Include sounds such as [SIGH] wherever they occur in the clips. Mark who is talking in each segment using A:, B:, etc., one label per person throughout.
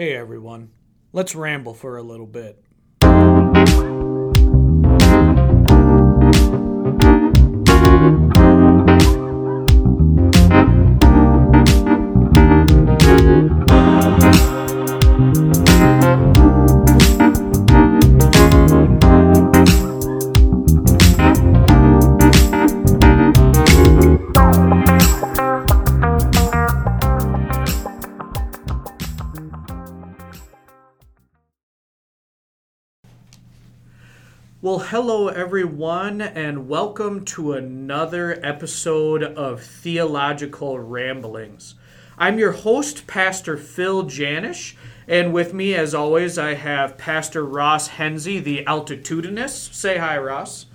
A: Hey everyone, let's ramble for a little bit. Well, hello everyone, and welcome to another episode of Theological Ramblings. I'm your host, Pastor Phil Janish, and with me, as always, I have Pastor Ross Hensey, the altitudinous. Say hi, Ross.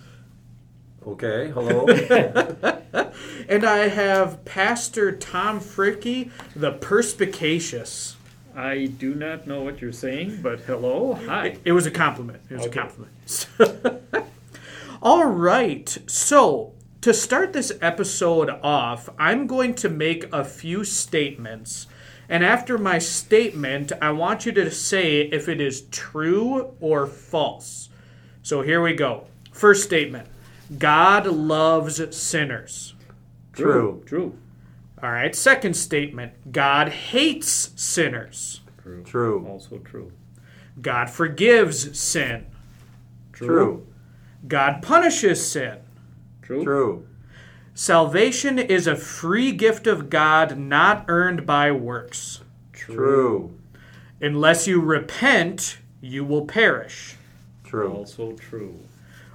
B: Okay, hello. [LAUGHS] [LAUGHS]
A: And I have Pastor Tom Fricky, the perspicacious.
C: I do not know what you're saying, but hello, hi.
A: It was a compliment. It was
C: Okay.
A: a compliment. [LAUGHS] All right. So, to start this episode off, I'm going to make a few statements. And after my statement, I want you to say if it is true or false. So, here we go. First statement God loves sinners.
B: True.
C: True.
A: All right. Second statement God hates sinners.
C: True.
B: True.
C: Also true.
A: God forgives sin.
B: True.
A: God punishes sin.
C: True.
B: True.
A: Salvation is a free gift of God not earned by works.
B: True.
A: Unless you repent, you will perish.
B: True.
C: Also true.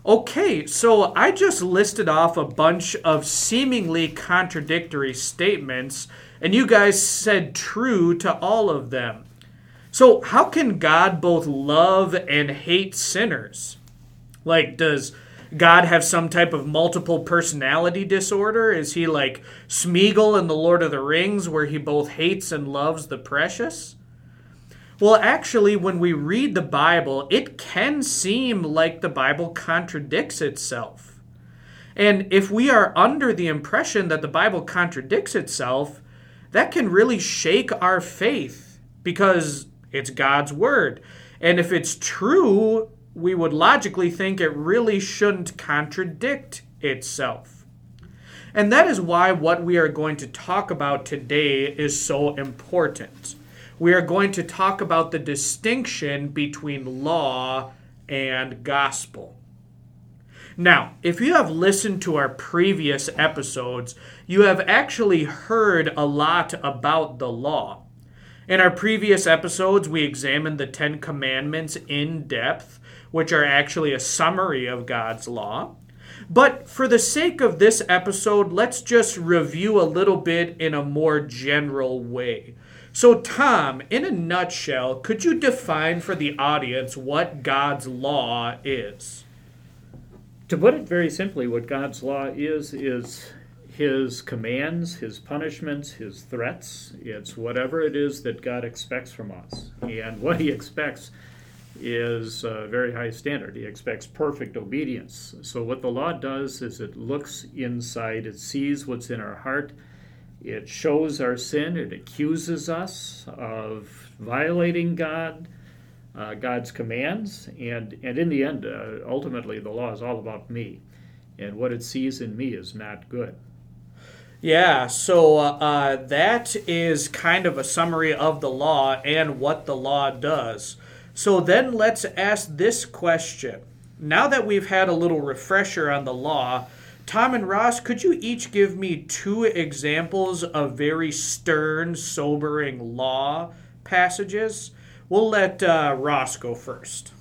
A: Okay, so I just listed off a bunch of seemingly contradictory statements, and you guys said true to all of them. So, how can God both love and hate sinners? Like, does God have some type of multiple personality disorder? Is he like Smeagol in The Lord of the Rings, where he both hates and loves the precious? Well, actually, when we read the Bible, it can seem like the Bible contradicts itself. And if we are under the impression that the Bible contradicts itself, that can really shake our faith because it's God's Word. And if it's true, we would logically think it really shouldn't contradict itself. And that is why what we are going to talk about today is so important we are going to talk about the distinction between law and gospel. Now, if you have listened to our previous episodes, you have actually heard a lot about the law. In our previous episodes, we examined the Ten Commandments in depth, which are actually a summary of God's law. But for the sake of this episode, let's just review a little bit in a more general way. So, Tom, in a nutshell, could you define for the audience what God's law is?
C: To put it very simply, what God's law is, is his commands, his punishments, his threats. It's whatever it is that God expects from us. And what he expects is a very high standard. He expects perfect obedience. So, what the law does is it looks inside, it sees what's in our heart, it shows our sin, it accuses us of violating God. Uh, God's commands, and, and in the end, uh, ultimately, the law is all about me, and what it sees in me is not good.
A: Yeah, so uh, that is kind of a summary of the law and what the law does. So then let's ask this question. Now that we've had a little refresher on the law, Tom and Ross, could you each give me two examples of very stern, sobering law passages? We'll let uh, Ross go first.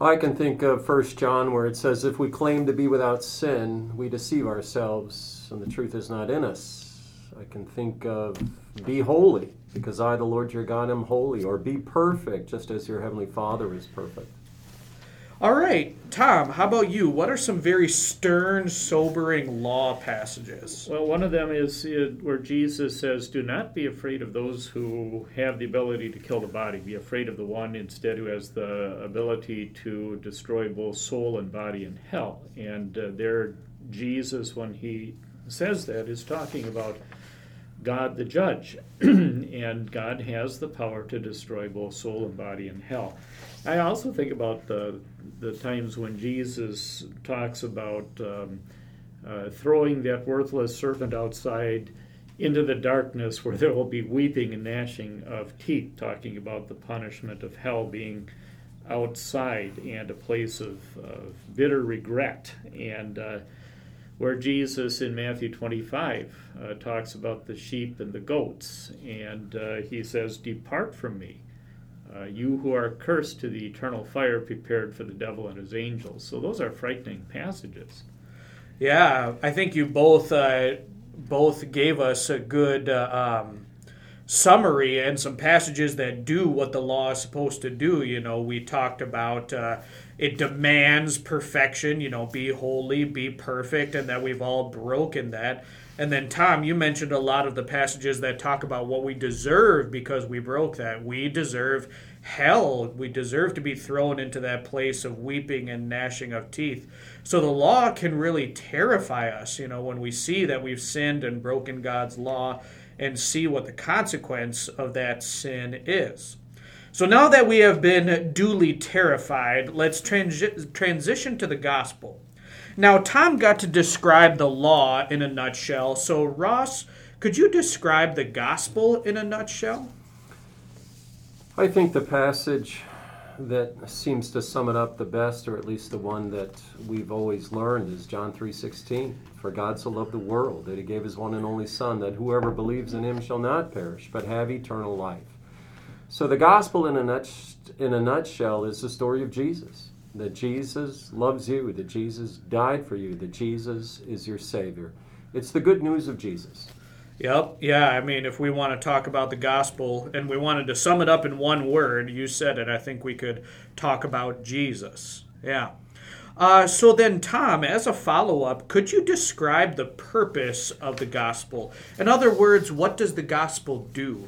B: I can think of First John where it says, If we claim to be without sin, we deceive ourselves, and the truth is not in us. I can think of be holy, because I, the Lord your God, am holy, or be perfect, just as your heavenly Father is perfect.
A: All right, Tom, how about you? What are some very stern, sobering law passages?
C: Well, one of them is where Jesus says, Do not be afraid of those who have the ability to kill the body. Be afraid of the one instead who has the ability to destroy both soul and body in hell. And uh, there, Jesus, when he says that, is talking about God the judge, [CLEARS THROAT] and God has the power to destroy both soul and body in hell. I also think about the the times when Jesus talks about um, uh, throwing that worthless servant outside into the darkness where there will be weeping and gnashing of teeth, talking about the punishment of hell being outside and a place of, of bitter regret. And uh, where Jesus in Matthew 25 uh, talks about the sheep and the goats, and uh, he says, Depart from me, uh, you who are cursed to the eternal fire prepared for the devil and his angels. So those are frightening passages.
A: Yeah, I think you both uh, both gave us a good uh, um, summary and some passages that do what the law is supposed to do. You know, we talked about uh, it demands perfection. You know, be holy, be perfect, and that we've all broken that. And then, Tom, you mentioned a lot of the passages that talk about what we deserve because we broke that. We deserve hell. We deserve to be thrown into that place of weeping and gnashing of teeth. So the law can really terrify us, you know, when we see that we've sinned and broken God's law and see what the consequence of that sin is. So now that we have been duly terrified, let's transi- transition to the gospel. Now, Tom got to describe the law in a nutshell. So, Ross, could you describe the gospel in a nutshell?
B: I think the passage that seems to sum it up the best, or at least the one that we've always learned, is John 3:16. For God so loved the world that He gave His one and only Son, that whoever believes in Him shall not perish, but have eternal life. So the gospel, in a, nut, in a nutshell, is the story of Jesus that Jesus loves you, that Jesus died for you, that Jesus is your Savior. It's the good news of Jesus.
A: Yep. Yeah. I mean, if we want to talk about the gospel and we wanted to sum it up in one word, you said it, I think we could talk about Jesus. Yeah. Uh, so then, Tom, as a follow up, could you describe the purpose of the gospel? In other words, what does the gospel do?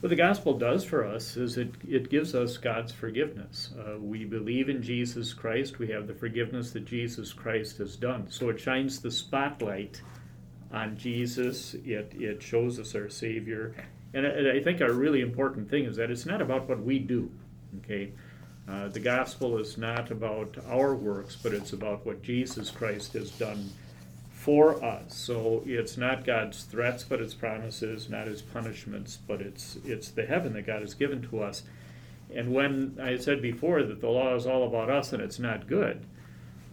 C: What the gospel does for us is it, it gives us God's forgiveness. Uh, we believe in Jesus Christ, we have the forgiveness that Jesus Christ has done. So it shines the spotlight on Jesus, it, it shows us our Savior. And I, I think a really important thing is that it's not about what we do. Okay? Uh, the gospel is not about our works, but it's about what Jesus Christ has done for us. So it's not God's threats, but it's promises, not his punishments, but it's it's the heaven that God has given to us. And when I said before that the law is all about us and it's not good,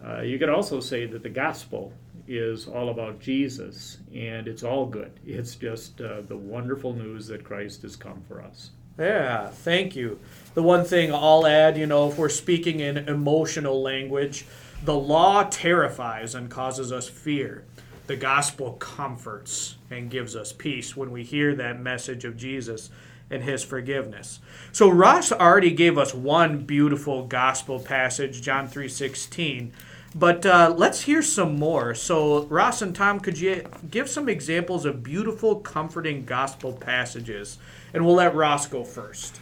C: uh, you could also say that the gospel is all about Jesus and it's all good. It's just uh, the wonderful news that Christ has come for us.
A: Yeah, thank you. The one thing I'll add, you know, if we're speaking in emotional language, the law terrifies and causes us fear. The gospel comforts and gives us peace when we hear that message of Jesus and his forgiveness. So Ross already gave us one beautiful gospel passage, John 3:16. But uh, let's hear some more. So, Ross and Tom, could you give some examples of beautiful, comforting gospel passages? And we'll let Ross go first.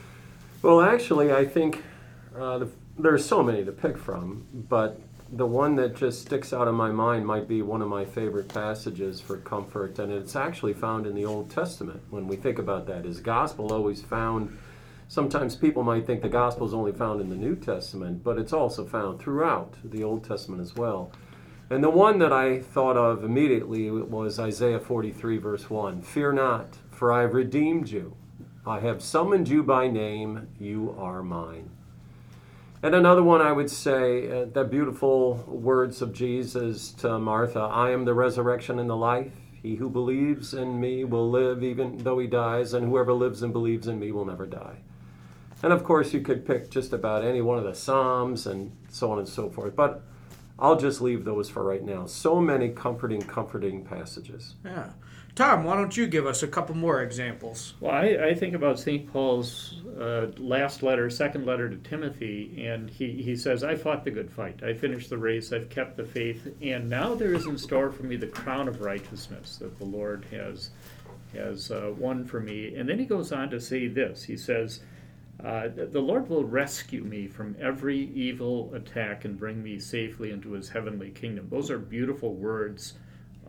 B: Well, actually, I think uh, the, there's so many to pick from, but the one that just sticks out in my mind might be one of my favorite passages for comfort, and it's actually found in the Old Testament. When we think about that, is gospel always found? Sometimes people might think the gospel is only found in the New Testament, but it's also found throughout the Old Testament as well. And the one that I thought of immediately was Isaiah 43, verse 1 Fear not, for I have redeemed you. I have summoned you by name, you are mine. And another one I would say, uh, the beautiful words of Jesus to Martha I am the resurrection and the life. He who believes in me will live even though he dies, and whoever lives and believes in me will never die. And of course, you could pick just about any one of the Psalms and so on and so forth. But I'll just leave those for right now. So many comforting, comforting passages.
A: Yeah. Tom, why don't you give us a couple more examples?
C: Well, I, I think about St. Paul's uh, last letter, second letter to Timothy, and he, he says, I fought the good fight. I finished the race. I've kept the faith. And now there is in store for me the crown of righteousness that the Lord has, has uh, won for me. And then he goes on to say this He says, uh, the Lord will rescue me from every evil attack and bring me safely into his heavenly kingdom. Those are beautiful words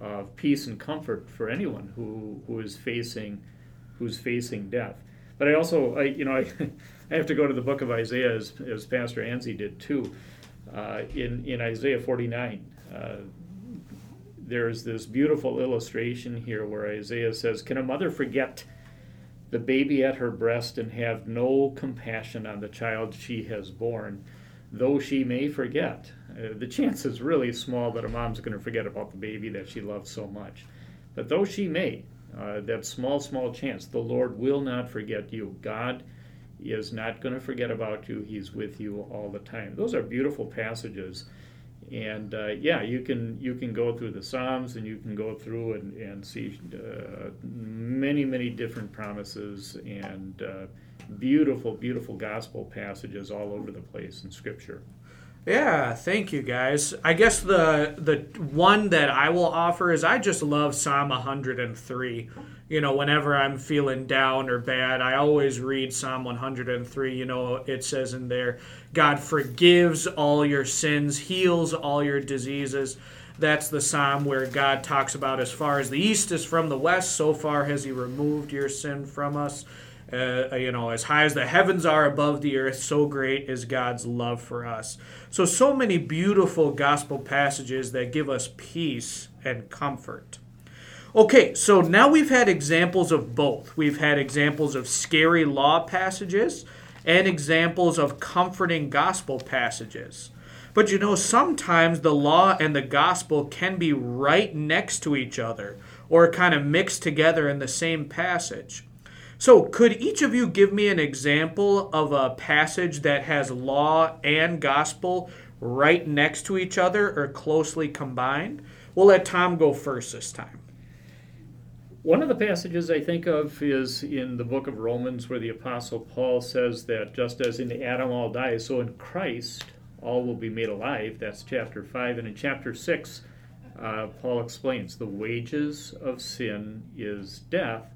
C: of peace and comfort for anyone who, who is facing who's facing death. But I also, I, you know, [LAUGHS] I, I have to go to the book of Isaiah as, as Pastor Hensey did too. Uh, in, in Isaiah 49, uh, there's this beautiful illustration here where Isaiah says, Can a mother forget the baby at her breast and have no compassion on the child she has borne, though she may forget? Uh, the chance is really small that a mom's going to forget about the baby that she loves so much. But though she may, uh, that small, small chance, the Lord will not forget you. God is not going to forget about you. He's with you all the time. Those are beautiful passages. And uh, yeah, you can you can go through the Psalms and you can go through and, and see uh, many many different promises and uh, beautiful beautiful gospel passages all over the place in Scripture.
A: Yeah, thank you guys. I guess the the one that I will offer is I just love Psalm 103. You know, whenever I'm feeling down or bad, I always read Psalm 103. You know, it says in there, God forgives all your sins, heals all your diseases. That's the psalm where God talks about as far as the east is from the west, so far has he removed your sin from us. Uh, you know, as high as the heavens are above the earth, so great is God's love for us. So, so many beautiful gospel passages that give us peace and comfort. Okay, so now we've had examples of both. We've had examples of scary law passages and examples of comforting gospel passages. But you know, sometimes the law and the gospel can be right next to each other or kind of mixed together in the same passage. So, could each of you give me an example of a passage that has law and gospel right next to each other or closely combined? We'll let Tom go first this time.
C: One of the passages I think of is in the book of Romans, where the Apostle Paul says that just as in the Adam all die, so in Christ all will be made alive. That's chapter 5. And in chapter 6, uh, Paul explains the wages of sin is death,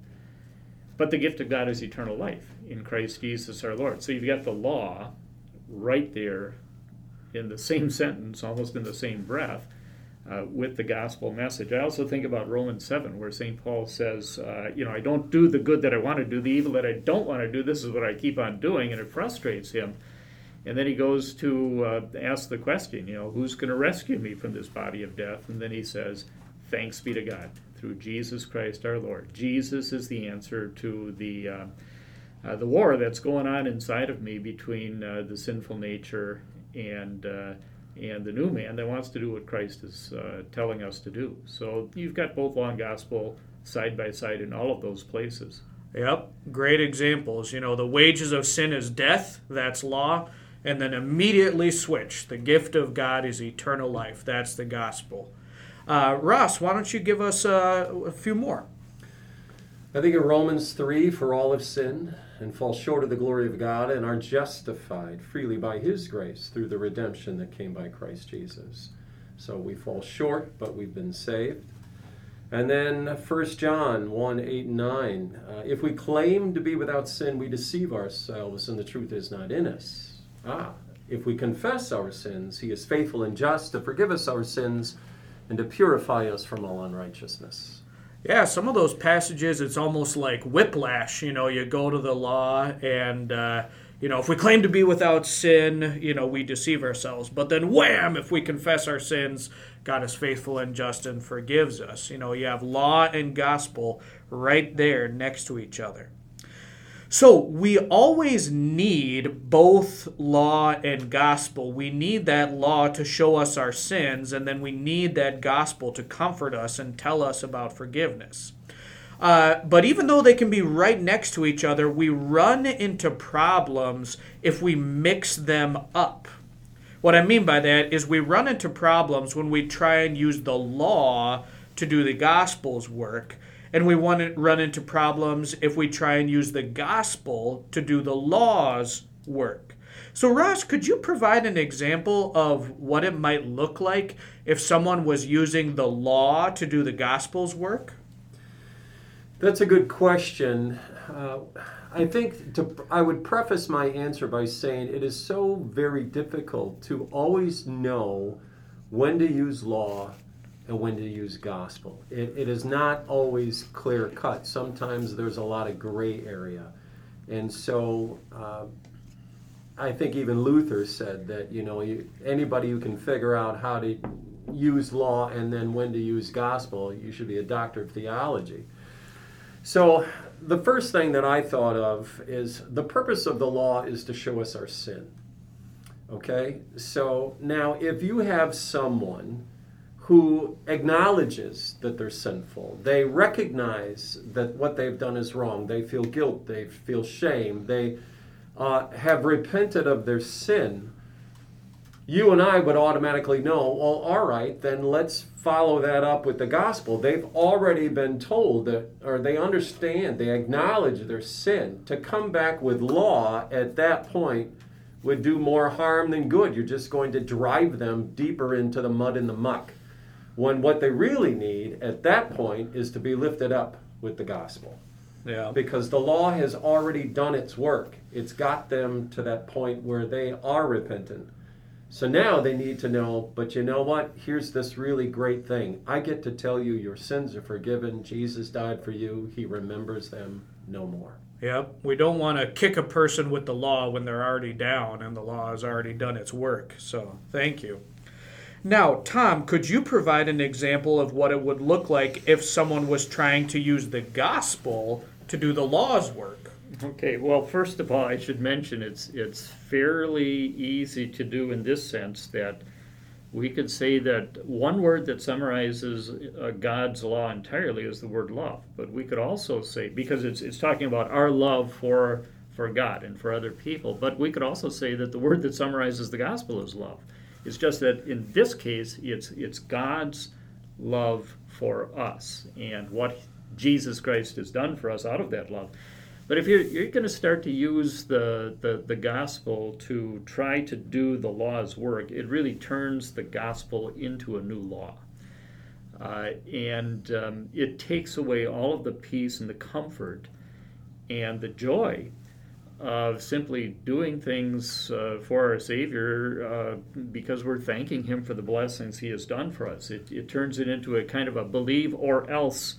C: but the gift of God is eternal life in Christ Jesus our Lord. So you've got the law right there in the same sentence, almost in the same breath, uh, with the gospel message. I also think about Romans 7, where St. Paul says, uh, You know, I don't do the good that I want to do, the evil that I don't want to do. This is what I keep on doing, and it frustrates him. And then he goes to uh, ask the question, you know, who's going to rescue me from this body of death? And then he says, Thanks be to God through Jesus Christ our Lord. Jesus is the answer to the uh, uh, the war that's going on inside of me between uh, the sinful nature and and the new man that wants to do what Christ is uh, telling us to do. So you've got both law and gospel side by side in all of those places.
A: Yep, great examples. You know, the wages of sin is death, that's law, and then immediately switch. The gift of God is eternal life, that's the gospel. Uh, Ross, why don't you give us uh, a few more?
B: I think in Romans 3, for all have sinned and fall short of the glory of God and are justified freely by His grace through the redemption that came by Christ Jesus. So we fall short, but we've been saved. And then 1 John 1 8 and 9. Uh, if we claim to be without sin, we deceive ourselves, and the truth is not in us. Ah, if we confess our sins, He is faithful and just to forgive us our sins and to purify us from all unrighteousness.
A: Yeah, some of those passages, it's almost like whiplash. You know, you go to the law, and, uh, you know, if we claim to be without sin, you know, we deceive ourselves. But then, wham, if we confess our sins, God is faithful and just and forgives us. You know, you have law and gospel right there next to each other. So we always need both law and gospel. We need that law to show us our sins, and then we need that gospel to comfort us and tell us about forgiveness. Uh, but even though they can be right next to each other, we run into problems if we mix them up. What I mean by that is we run into problems when we try and use the law to do the gospel's work and we want to run into problems if we try and use the gospel to do the law's work. So, Ross, could you provide an example of what it might look like if someone was using the law to do the gospel's work?
B: That's a good question. Uh, I think to, I would preface my answer by saying it is so very difficult to always know when to use law and when to use gospel. It, it is not always clear cut. Sometimes there's a lot of gray area. And so uh, I think even Luther said that, you know, you, anybody who can figure out how to use law and then when to use gospel, you should be a doctor of theology. So the first thing that I thought of is the purpose of the law is to show us our sin. Okay? So now if you have someone who acknowledges that they're sinful. They recognize that what they've done is wrong. They feel guilt. They feel shame. They uh, have repented of their sin. You and I would automatically know, well, all right, then let's follow that up with the gospel. They've already been told that, or they understand, they acknowledge their sin. To come back with law at that point would do more harm than good. You're just going to drive them deeper into the mud and the muck when what they really need at that point is to be lifted up with the gospel.
A: Yeah.
B: Because the law has already done its work. It's got them to that point where they are repentant. So now they need to know, but you know what? Here's this really great thing. I get to tell you your sins are forgiven. Jesus died for you. He remembers them no more.
A: Yep. We don't want to kick a person with the law when they're already down and the law has already done its work. So, thank you. Now, Tom, could you provide an example of what it would look like if someone was trying to use the gospel to do the law's work?
C: Okay, well, first of all, I should mention it's it's fairly easy to do in this sense that we could say that one word that summarizes uh, God's law entirely is the word love. But we could also say because it's it's talking about our love for for God and for other people. But we could also say that the word that summarizes the gospel is love. It's just that in this case, it's it's God's love for us and what Jesus Christ has done for us out of that love. But if you're, you're going to start to use the, the, the gospel to try to do the law's work, it really turns the gospel into a new law. Uh, and um, it takes away all of the peace and the comfort and the joy of simply doing things uh, for our Savior uh, because we're thanking Him for the blessings He has done for us. It, it turns it into a kind of a believe or else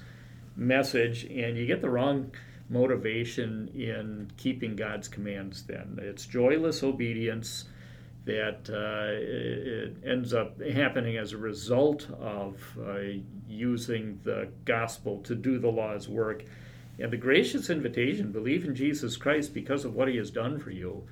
C: message, and you get the wrong motivation in keeping God's commands then. It's joyless obedience that uh, it ends up happening as a result of uh, using the gospel to do the law's work and the gracious invitation, believe in Jesus Christ because of what he has done for you,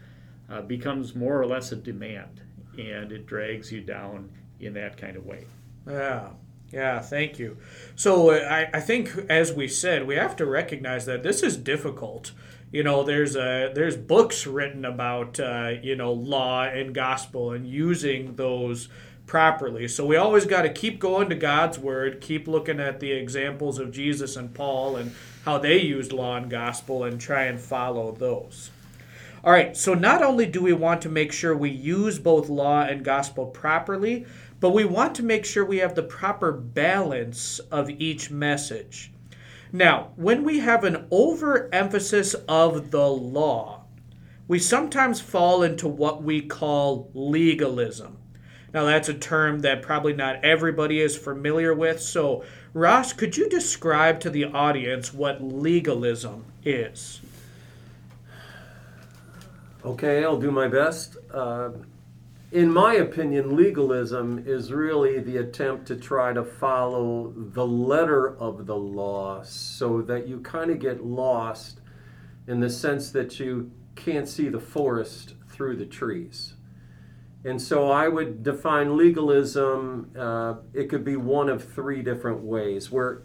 C: uh, becomes more or less a demand, and it drags you down in that kind of way.
A: Yeah. Yeah, thank you. So I, I think, as we said, we have to recognize that this is difficult. You know, there's a there's books written about uh, you know law and gospel and using those properly. So we always got to keep going to God's word, keep looking at the examples of Jesus and Paul and how they used law and gospel and try and follow those. All right, so not only do we want to make sure we use both law and gospel properly, but we want to make sure we have the proper balance of each message. Now, when we have an overemphasis of the law, we sometimes fall into what we call legalism. Now, that's a term that probably not everybody is familiar with. So, Ross, could you describe to the audience what legalism is?
B: Okay, I'll do my best. Uh, in my opinion, legalism is really the attempt to try to follow the letter of the law so that you kind of get lost in the sense that you can't see the forest through the trees. And so I would define legalism, uh, it could be one of three different ways. Where,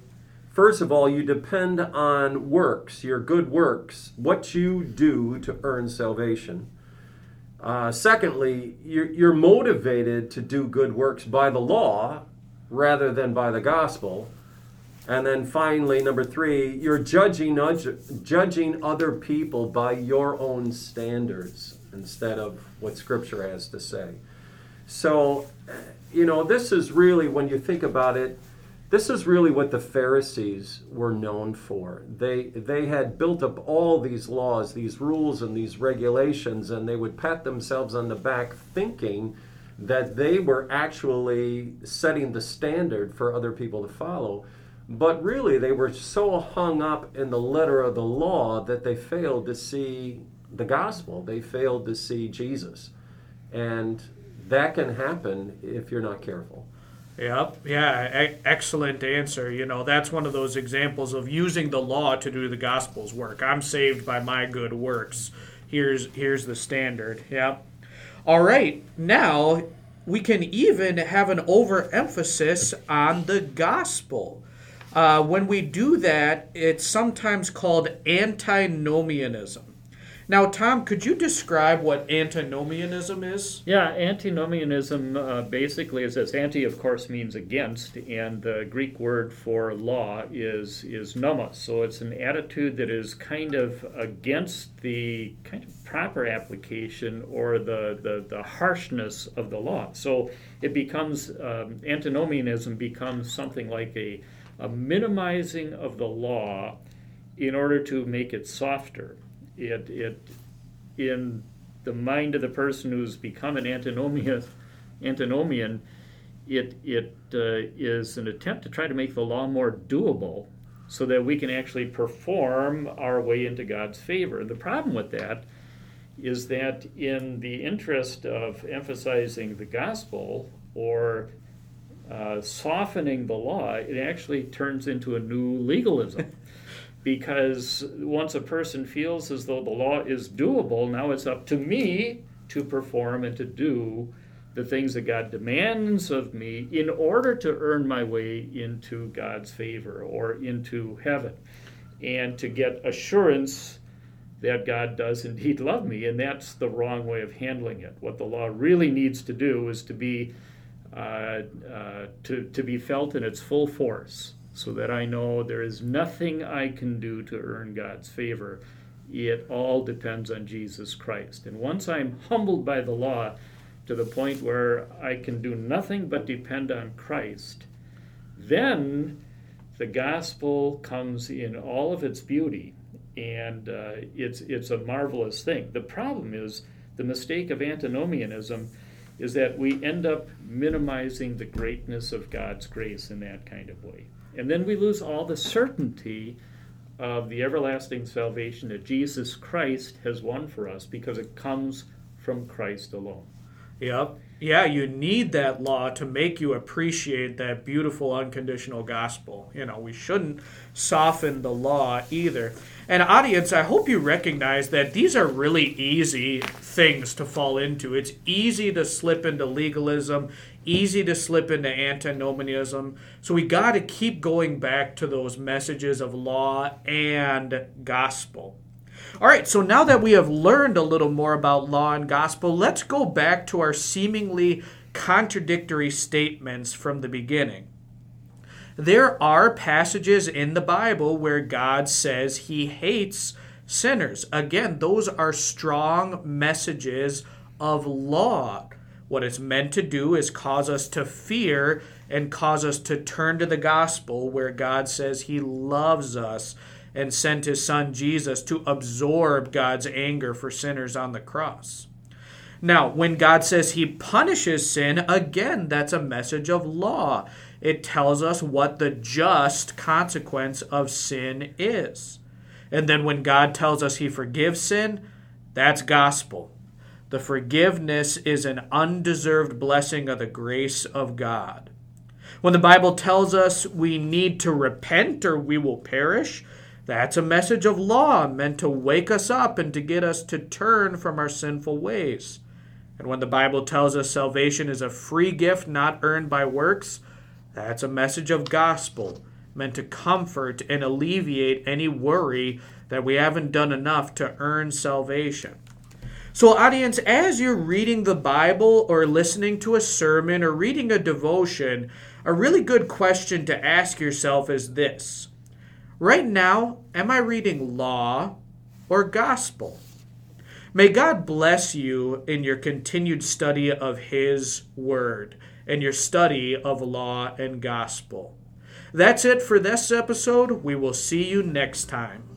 B: first of all, you depend on works, your good works, what you do to earn salvation. Uh, secondly, you're, you're motivated to do good works by the law rather than by the gospel. And then finally, number three, you're judging, judging other people by your own standards instead of what Scripture has to say. So, you know, this is really, when you think about it, this is really what the Pharisees were known for. They, they had built up all these laws, these rules, and these regulations, and they would pat themselves on the back thinking that they were actually setting the standard for other people to follow. But really, they were so hung up in the letter of the law that they failed to see the gospel. They failed to see Jesus. And that can happen if you're not careful.
A: Yep. Yeah. E- excellent answer. You know, that's one of those examples of using the law to do the gospel's work. I'm saved by my good works. Here's here's the standard. Yep. All right. Now we can even have an overemphasis on the gospel. Uh, when we do that, it's sometimes called antinomianism. Now, Tom, could you describe what antinomianism is?
C: Yeah, antinomianism uh, basically is this. Anti, of course, means against, and the Greek word for law is is nomos. So it's an attitude that is kind of against the kind of proper application or the the, the harshness of the law. So it becomes um, antinomianism becomes something like a a minimizing of the law in order to make it softer it, it in the mind of the person who's become an antinomian, antinomian it, it uh, is an attempt to try to make the law more doable so that we can actually perform our way into God's favor. The problem with that is that, in the interest of emphasizing the gospel or uh, softening the law, it actually turns into a new legalism because once a person feels as though the law is doable, now it's up to me to perform and to do the things that God demands of me in order to earn my way into God's favor or into heaven and to get assurance that God does indeed love me. And that's the wrong way of handling it. What the law really needs to do is to be uh, uh, to, to be felt in its full force so that I know there is nothing I can do to earn God's favor. It all depends on Jesus Christ. And once I'm humbled by the law to the point where I can do nothing but depend on Christ, then the gospel comes in all of its beauty. And uh, it's, it's a marvelous thing. The problem is the mistake of antinomianism is that we end up minimizing the greatness of God's grace in that kind of way. And then we lose all the certainty of the everlasting salvation that Jesus Christ has won for us because it comes from Christ alone.
A: Yep. Yeah, you need that law to make you appreciate that beautiful unconditional gospel. You know, we shouldn't soften the law either. And, audience, I hope you recognize that these are really easy things to fall into. It's easy to slip into legalism, easy to slip into antinomianism. So, we got to keep going back to those messages of law and gospel. All right, so now that we have learned a little more about law and gospel, let's go back to our seemingly contradictory statements from the beginning. There are passages in the Bible where God says he hates sinners. Again, those are strong messages of law. What it's meant to do is cause us to fear and cause us to turn to the gospel where God says he loves us and sent his son Jesus to absorb God's anger for sinners on the cross. Now, when God says he punishes sin, again, that's a message of law it tells us what the just consequence of sin is. And then when God tells us he forgives sin, that's gospel. The forgiveness is an undeserved blessing of the grace of God. When the Bible tells us we need to repent or we will perish, that's a message of law meant to wake us up and to get us to turn from our sinful ways. And when the Bible tells us salvation is a free gift not earned by works, that's a message of gospel meant to comfort and alleviate any worry that we haven't done enough to earn salvation. So, audience, as you're reading the Bible or listening to a sermon or reading a devotion, a really good question to ask yourself is this Right now, am I reading law or gospel? May God bless you in your continued study of His Word and your study of law and gospel. That's it for this episode. We will see you next time.